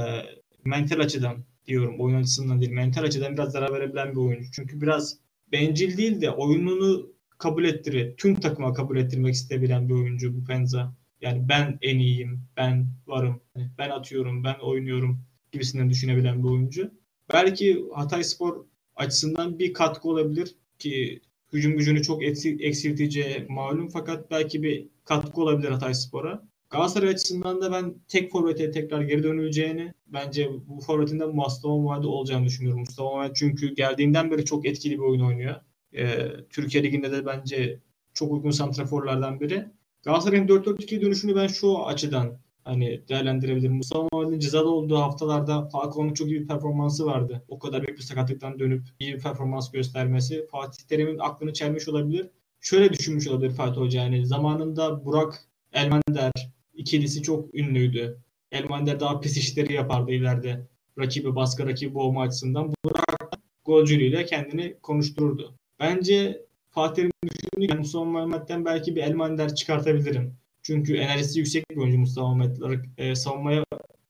mental açıdan diyorum. Oyun açısından değil. Mental açıdan biraz zarar verebilen bir oyuncu. Çünkü biraz bencil değil de oyununu kabul ettirir. Tüm takıma kabul ettirmek isteyebilen bir oyuncu bu Penza. Yani ben en iyiyim, ben varım, ben atıyorum, ben oynuyorum gibisinden düşünebilen bir oyuncu. Belki Hatay Spor açısından bir katkı olabilir ki hücum gücünü çok eksilteceği malum fakat belki bir katkı olabilir Hatay Spor'a. Galatasaray açısından da ben tek forvete tekrar geri dönüleceğini, bence bu forvetin de Mustafa Muhammed olacağını düşünüyorum. Mustafa Muhammed çünkü geldiğinden beri çok etkili bir oyun oynuyor. Ee, Türkiye Ligi'nde de bence çok uygun santraforlardan biri. Galatasaray'ın 4-4-2 dönüşünü ben şu açıdan hani değerlendirebilirim. Mustafa Muhammed'in cezalı olduğu haftalarda Falcao'nun çok iyi bir performansı vardı. O kadar büyük bir sakatlıktan dönüp iyi bir performans göstermesi Fatih Terim'in aklını çelmiş olabilir. Şöyle düşünmüş olabilir Fatih Hoca yani zamanında Burak Elmander ikilisi çok ünlüydü. Elmander daha pis işleri yapardı ileride. Rakibi baskı, rakibi boğma açısından. Burak golcülüğüyle kendini konuştururdu. Bence Fatih Terim düşündü ki Mustafa Muhammed'den belki bir Elmander çıkartabilirim. Çünkü enerjisi yüksek bir oyuncu Mustafa Muhammed. E, savunmaya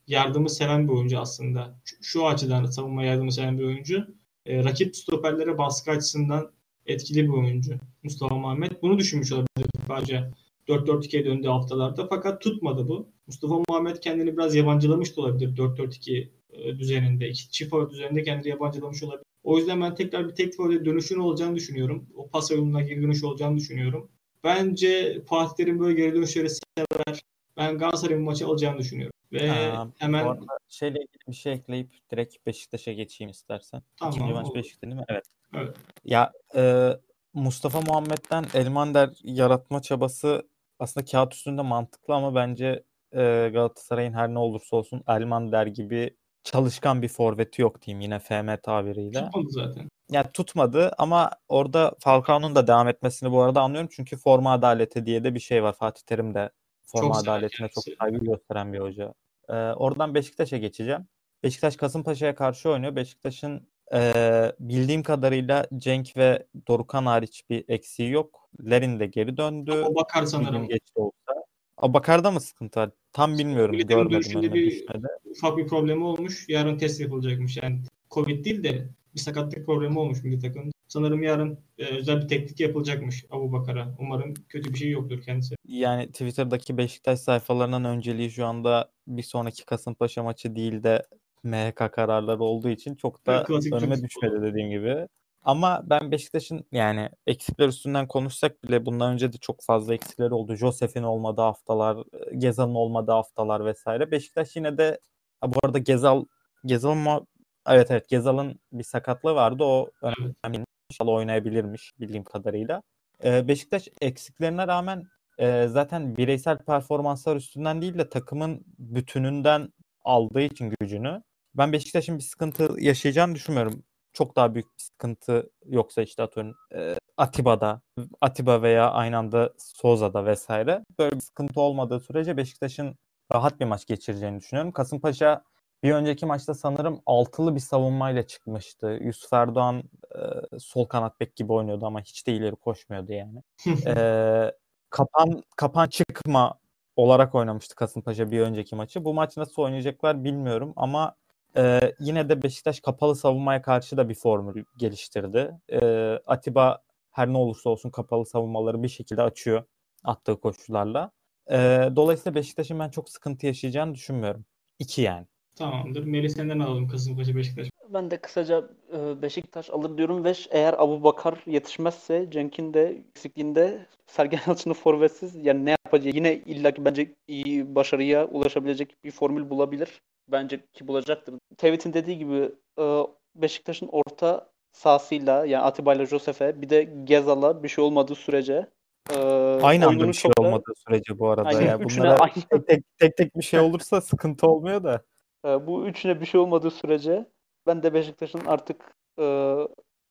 yardımı seven bir oyuncu aslında. Şu, şu açıdan savunmaya yardımı seven bir oyuncu. E, rakip stoperlere baskı açısından etkili bir oyuncu Mustafa Muhammed. Bunu düşünmüş olabilir bence 4-4-2'ye döndüğü haftalarda. Fakat tutmadı bu. Mustafa Muhammed kendini biraz yabancılamış da olabilir 4-4-2 e, düzeninde. Çift forvet düzeninde kendini yabancılamış olabilir. O yüzden ben tekrar bir tek forvet dönüşün olacağını düşünüyorum. O pas oyununa geri dönüş olacağını düşünüyorum. Bence Fatih Terim böyle geri dönüşleri sever. Ben Galatasaray'ın maçı alacağını düşünüyorum. Ve Ha, hemen şeyle ilgili bir şey ekleyip direkt Beşiktaş'a geçeyim istersen. Tamam, İkinci maç. Beşiktaş değil mi? Evet. Evet. Ya e, Mustafa Muhammed'den Elmander yaratma çabası aslında kağıt üstünde mantıklı ama bence e, Galatasaray'ın her ne olursa olsun Elmander gibi çalışkan bir forveti yok diyeyim yine FM tabiriyle. tutmadı zaten. Yani tutmadı ama orada Falcao'nun da devam etmesini bu arada anlıyorum. Çünkü forma adaleti diye de bir şey var. Fatih Terim de forma Çok adaletine çok saygı gösteren bir hoca. Ee, oradan Beşiktaş'a geçeceğim. Beşiktaş Kasımpaşa'ya karşı oynuyor. Beşiktaş'ın ee, bildiğim kadarıyla Cenk ve Dorukan hariç bir eksiği yok. Lerin de geri döndü. O bakar Bir gün sanırım. geç olsa. Abakar'da mı sıkıntı var? Tam bilmiyorum. Görmedim dönüşünde önüme bir- düşmedi. Ufak bir problemi olmuş. Yarın test yapılacakmış. Yani Covid değil de bir sakatlık problemi olmuş milli takım. Sanırım yarın e, özel bir teknik yapılacakmış Abu Bakar'a. Umarım kötü bir şey yoktur kendisi. Yani Twitter'daki Beşiktaş sayfalarının önceliği şu anda bir sonraki Kasımpaşa maçı değil de MHK kararları olduğu için çok da Evet, önüme düşmedi dediğim gibi. Ama ben Beşiktaş'ın yani eksikler üstünden konuşsak bile bundan önce de çok fazla eksikleri oldu. Josef'in olmadığı haftalar, Gezal'ın olmadığı haftalar vesaire. Beşiktaş yine de bu arada Gezal Gezal'ın mu- evet evet Gezal'ın bir sakatlığı vardı. O önemli. İnşallah oynayabilirmiş bildiğim kadarıyla. Ee, Beşiktaş eksiklerine rağmen e, zaten bireysel performanslar üstünden değil de takımın bütününden aldığı için gücünü ben Beşiktaş'ın bir sıkıntı yaşayacağını düşünmüyorum. Çok daha büyük bir sıkıntı yoksa işte atıyorum e, Atiba'da, Atiba veya aynı anda Soza'da vesaire. Böyle bir sıkıntı olmadığı sürece Beşiktaş'ın rahat bir maç geçireceğini düşünüyorum. Kasımpaşa bir önceki maçta sanırım altılı bir savunmayla çıkmıştı. Yusuf Erdoğan e, sol kanat bek gibi oynuyordu ama hiç de ileri koşmuyordu yani. Ee, kapan kapan çıkma olarak oynamıştı Kasımpaşa bir önceki maçı. Bu maç nasıl oynayacaklar bilmiyorum ama e, yine de Beşiktaş kapalı savunmaya karşı da bir formül geliştirdi. E, Atiba her ne olursa olsun kapalı savunmaları bir şekilde açıyor attığı koşullarla. E, dolayısıyla Beşiktaş'ın ben çok sıkıntı yaşayacağını düşünmüyorum. İki yani. Tamamdır. Melih senden alalım Kasımpaşa Beşiktaş. Ben de kısaca e, Beşiktaş alır diyorum ve eğer Abu Bakar yetişmezse Cenk'in de eksikliğinde Sergen Yalçın'ın forvetsiz yani ne yapacağı yine illaki bence iyi başarıya ulaşabilecek bir formül bulabilir. Bence ki bulacaktır. Tevhid'in dediği gibi e, Beşiktaş'ın orta sahasıyla yani Atiba ile Josef'e bir de Gezal'a bir şey olmadığı sürece e, Aynı anda bir şey da- olmadığı sürece bu arada. Aynen, Yani bunlara aynı- tek, tek, tek bir şey olursa sıkıntı olmuyor da. E, bu üçüne bir şey olmadığı sürece ben de Beşiktaş'ın artık e,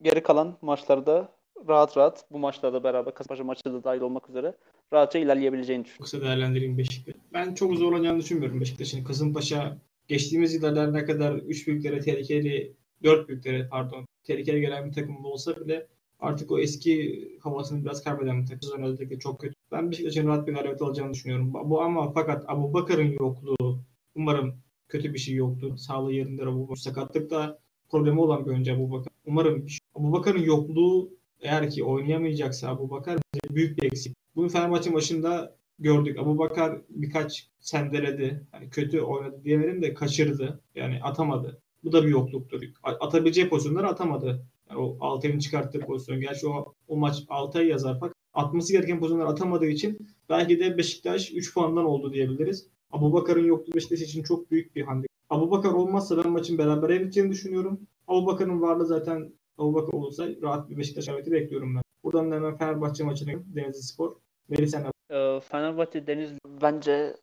geri kalan maçlarda rahat rahat bu maçlarda beraber Kasımpaşa maçı da dahil olmak üzere rahatça ilerleyebileceğini düşünüyorum. Yoksa değerlendireyim Beşiktaş. Ben çok zorlanacağını düşünmüyorum Beşiktaş'ın. Kasımpaşa geçtiğimiz yıllar ne kadar 3 büyüklere tehlikeli, 4 büyüklere pardon tehlikeli gelen bir takım olsa bile artık o eski havasını biraz kaybeden bir takım. Sezon özellikle çok kötü. Ben Beşiktaş'ın rahat bir galibiyet alacağını düşünüyorum. Bu ama fakat Abu Bakar'ın yokluğu umarım kötü bir şey yoktu. Sağlığı yerinde Abu Bakar. Sakatlıkta problemi olan bir oyuncu Abu Bakar. Umarım bir şey- Abu Bakar'ın yokluğu eğer ki oynayamayacaksa Abu Bakar büyük bir eksik. Bunu Fenerbahçe maçında gördük. Abu Bakar birkaç sendeledi. Yani kötü oynadı diyemedim de kaçırdı. Yani atamadı. Bu da bir yokluktur. Atabileceği pozisyonları atamadı. Yani o Altay'ın çıkarttığı pozisyon. Gerçi o, o maç Altay yazar fakat atması gereken pozisyonları atamadığı için belki de Beşiktaş 3 puandan oldu diyebiliriz. Abu Bakar'ın yokluğu Beşiktaş için çok büyük bir handikap. Abu Bakar olmazsa ben maçın berabere biteceğini düşünüyorum. Abu Bakar'ın varlığı zaten Abu Bakar olursa rahat bir Beşiktaş galibiyeti bekliyorum ben. Buradan da hemen Fenerbahçe maçına Denizli Spor. Melih sen Ee, Fenerbahçe Deniz bence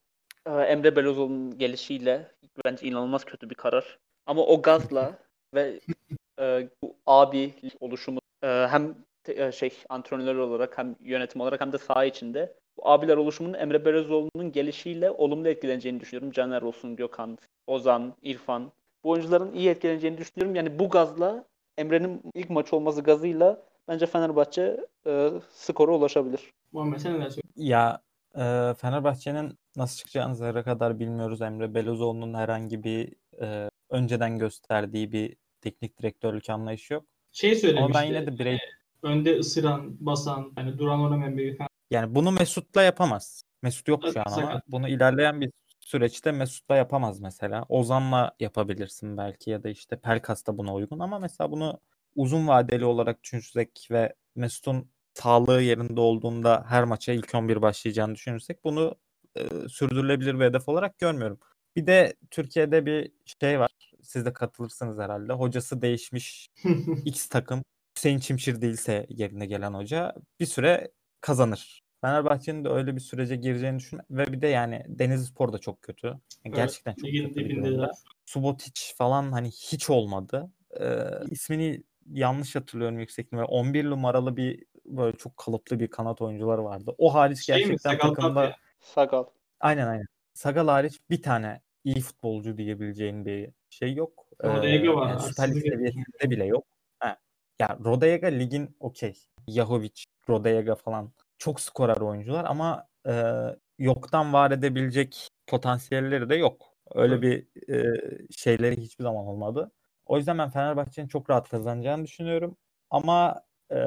e, Emre Belözoğlu'nun gelişiyle bence inanılmaz kötü bir karar. Ama o gazla ve e, bu abi oluşumu e, hem te- e, şey antrenör olarak hem yönetim olarak hem de saha içinde bu abiler oluşumunun Emre Belözoğlu'nun gelişiyle olumlu etkileneceğini düşünüyorum. Caner olsun, Gökhan, Ozan, İrfan. Bu oyuncuların iyi etkileneceğini düşünüyorum. Yani bu gazla Emre'nin ilk maç olması gazıyla bence Fenerbahçe e, skora ulaşabilir. Muhammed sen neler söylüyorsun? Ya e, Fenerbahçe'nin nasıl çıkacağını zerre kadar bilmiyoruz. Emre Belözoğlu'nun herhangi bir e, önceden gösterdiği bir teknik direktörlük anlayışı yok. Şey Ama söylemişti. ben yine de birey Önde ısıran, basan, hani duran oynamayan bir yani bunu Mesut'la yapamaz. Mesut yok şu an ama bunu ilerleyen bir süreçte Mesut'la yapamaz mesela. Ozan'la yapabilirsin belki ya da işte Pelkas da buna uygun ama mesela bunu uzun vadeli olarak düşünürsek ve Mesut'un sağlığı yerinde olduğunda her maça ilk 11 başlayacağını düşünürsek bunu e, sürdürülebilir bir hedef olarak görmüyorum. Bir de Türkiye'de bir şey var. Siz de katılırsınız herhalde. Hocası değişmiş X takım Hüseyin Çimşir değilse yerine gelen hoca bir süre kazanır. Fenerbahçe'nin de öyle bir sürece gireceğini düşün ve bir de yani Denizlispor da çok kötü. Yani Evet, Gerçekten çok kötü bir. Subotic falan hani hiç olmadı. Ee, ismini yanlış hatırlıyorum yüksek ihtimalle. 11 numaralı bir böyle çok kalıplı bir kanat oyuncuları vardı. O hariç Şey mi? gerçekten Sakal takımda Tapya. Sakal. aynen aynen. Sagal hariç bir tane iyi futbolcu diyebileceğin bir şey yok. Rodallega var, yani Süper Lig arsızlık seviyesinde bile yok. Ha. Ya Rodallega ligin okey. Yahovic, Rodallega falan çok skorer oyuncular ama e, yoktan var edebilecek potansiyelleri de yok. Öyle bir e, şeyleri hiçbir zaman olmadı. O yüzden ben Fenerbahçe'nin çok rahat kazanacağını düşünüyorum. Ama e,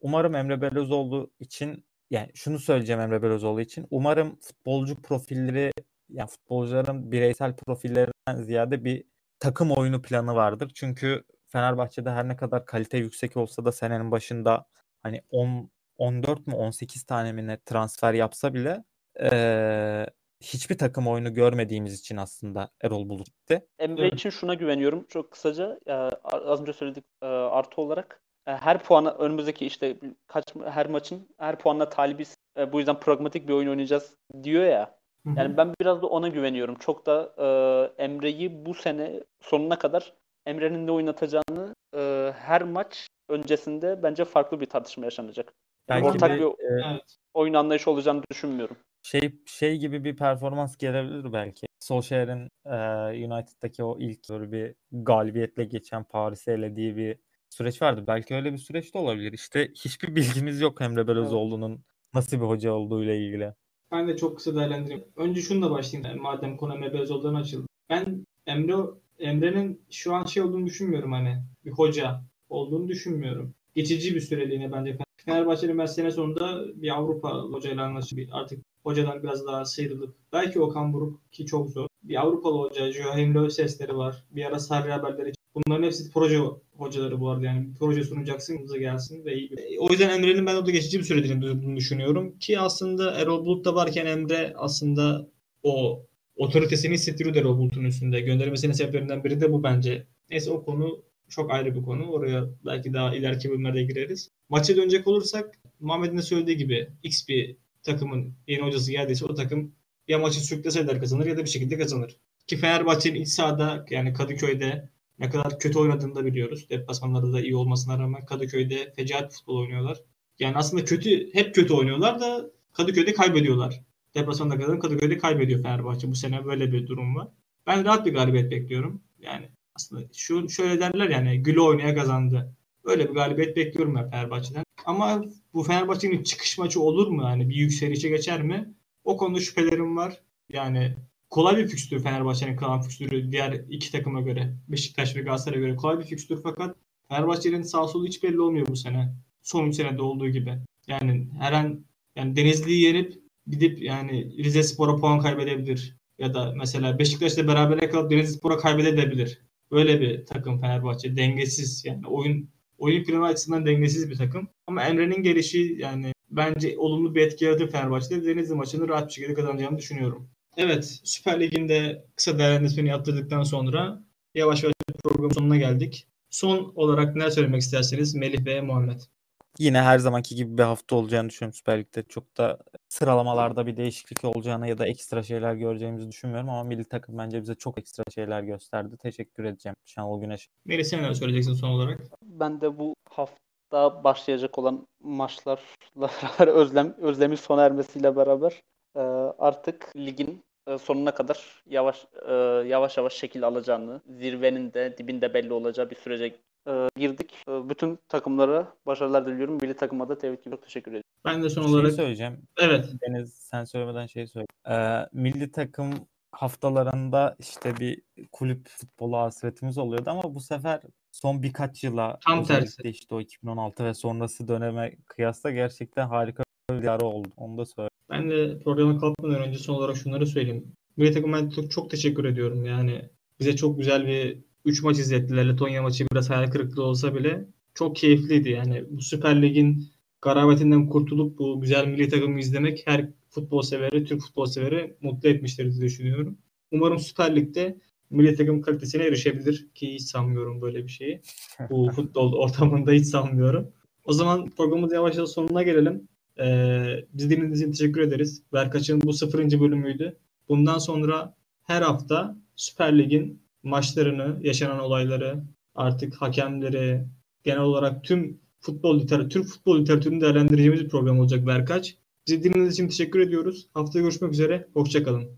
umarım Emre Belözoğlu için yani şunu söyleyeceğim Emre Belözoğlu için. Umarım futbolcu profilleri yani futbolcuların bireysel profillerinden ziyade bir takım oyunu planı vardır. Çünkü Fenerbahçe'de her ne kadar kalite yüksek olsa da senenin başında hani 10 14 mu 18 tane mi ne transfer yapsa bile eee, hiçbir takım oyunu görmediğimiz için aslında Erol Bulut gitti. Emre Evet. için şuna güveniyorum. Çok kısaca e, az önce söyledik e, artı olarak e, her puana önümüzdeki işte kaç her maçın her puanla talibiz. E, bu yüzden pragmatik bir oyun oynayacağız diyor ya. Yani ben biraz da ona güveniyorum. Çok da e, Emre'yi bu sene sonuna kadar Emre'nin de oynatacağını e, her maç öncesinde bence farklı bir tartışma yaşanacak. Belki Ortak bir, bir Evet. oyun anlayışı olacağını düşünmüyorum. şey şey gibi bir performans gelebilir belki. Solskjaer'in eee, United'daki o ilk böyle bir galibiyetle geçen Paris'i elediği bir süreç vardı. Belki öyle bir süreç de olabilir. İşte hiçbir bilgimiz yok Emre Belözoğlu'nun nasıl bir hoca olduğu ile ilgili. Ben de çok kısa değerlendireyim. Önce şununla başlayayım. Yani madem konu Emre Belözoğlu'dan açıldı. Ben Emre Emre'nin şu an şey olduğunu düşünmüyorum hani bir hoca olduğunu düşünmüyorum. Geçici bir süreliğine bence Fenerbahçe'nin ben sene sonunda bir Avrupa hocayla anlaşıp artık hocadan biraz daha sıyrılıp belki Okan Buruk ki çok zor. Bir Avrupalı hoca, Joachim Löw sesleri var. Bir ara Sarri haberleri. Bunların hepsi proje hocaları bu arada yani. Proje sunacaksın, hızlı gelsin ve iyi. O yüzden Emre'nin ben orada geçici bir durduğunu düşünüyorum. Ki aslında Erol Bulut da varken Emre aslında o otoritesini hissettiriyor Erol Bulut'un üstünde. Göndermesinin sebeplerinden biri de bu bence. Neyse o konu çok ayrı bir konu. Oraya belki daha ileriki bölümlerde gireriz. Maça dönecek olursak Muhammed'in de söylediği gibi X bir takımın yeni hocası geldiyse o takım ya maçı sürüklese eder kazanır ya da bir şekilde kazanır. Ki Fenerbahçe'nin iç sahada yani Kadıköy'de ne kadar kötü oynadığını da biliyoruz. Deplasmanlarda da iyi olmasına rağmen Kadıköy'de fecaat futbol oynuyorlar. Yani aslında kötü hep kötü oynuyorlar da Kadıköy'de kaybediyorlar. Deplasmanda kazanıp Kadıköy'de kaybediyor Fenerbahçe. Bu sene böyle bir durum var. Ben rahat bir galibiyet bekliyorum. Yani aslında şu şöyle derler yani gülü oynaya kazandı. Böyle bir galibiyet bekliyorum ben Fenerbahçe'den. Ama bu Fenerbahçe'nin çıkış maçı olur mu? Yani bir yükselişe geçer mi? O konuda şüphelerim var. Yani kolay bir fikstür Fenerbahçe'nin kalan fikstürü diğer iki takıma göre. Beşiktaş ve Galatasaray'a göre kolay bir fikstür fakat Fenerbahçe'nin sağ solu hiç belli olmuyor bu sene. Son 3 senede olduğu gibi. Yani her an yani Denizli'yi yenip gidip yani Rize Spor'a puan kaybedebilir. Ya da mesela Beşiktaş'la beraber kalıp Denizli Spor'a kaybedebilir. Böyle bir takım Fenerbahçe. Dengesiz yani oyun oyun planı açısından dengesiz bir takım. Ama Emre'nin gelişi yani bence olumlu bir etki yaratır Fenerbahçe'de. Denizli maçını rahat bir şekilde kazanacağını düşünüyorum. Evet Süper Lig'in de kısa değerlendirmesini yaptırdıktan sonra yavaş yavaş programın sonuna geldik. Son olarak ne söylemek isterseniz Melih ve Muhammed. yine her zamanki gibi bir hafta olacağını düşünüyorum Süper Lig'de. Çok da sıralamalarda bir değişiklik olacağını ya da ekstra şeyler göreceğimizi düşünmüyorum ama milli takım bence bize çok ekstra şeyler gösterdi. Teşekkür edeceğim Şenol Güneş. Melih sen neler söyleyeceksin son olarak? Ben de bu hafta başlayacak olan maçlarla beraber özlem özlemin sona ermesiyle beraber e, artık ligin e, sonuna kadar yavaş e, yavaş yavaş şekil alacağını, zirvenin de dibinde belli olacağı bir sürece e, girdik. E, bütün takımlara başarılar diliyorum. Milli takıma da tebrik ediyorum. Teşekkür ederim. Ben de son şey olarak söyleyeceğim. evet Deniz sen söylemeden şey söyle. Ee, milli takım haftalarında işte bir kulüp futbolu hasretimiz oluyordu ama bu sefer son birkaç yıla Tam tersi. işte o 2016 ve sonrası döneme kıyasla gerçekten harika bir diyarı oldu. Onu da söyle. Ben de programa kalkmadan önce son olarak şunları söyleyeyim. Milli takım ben çok, çok teşekkür ediyorum. Yani bize çok güzel bir 3 maç izlettiler. Letonya maçı biraz hayal kırıklığı olsa bile çok keyifliydi. Yani bu Süper Lig'in garabetinden kurtulup bu güzel milli takımı izlemek her futbol severi, Türk futbol severi mutlu etmiştir diye düşünüyorum. Umarım Süper Lig'de milli takım kalitesine erişebilir ki hiç sanmıyorum böyle bir şeyi. Bu futbol ortamında hiç sanmıyorum. O zaman programımızın yavaş yavaş sonuna gelelim. Ee, biz dinlediğiniz için teşekkür ederiz. Berkaç'ın bu sıfırıncı bölümüydü. Bundan sonra her hafta Süper Lig'in maçlarını, yaşanan olayları, artık hakemleri, genel olarak tüm futbol literatürü, Türk futbol literatürünü değerlendireceğimiz bir program olacak Berkaç. Bizi dinlediğiniz için teşekkür ediyoruz. Haftaya görüşmek üzere. Hoşçakalın.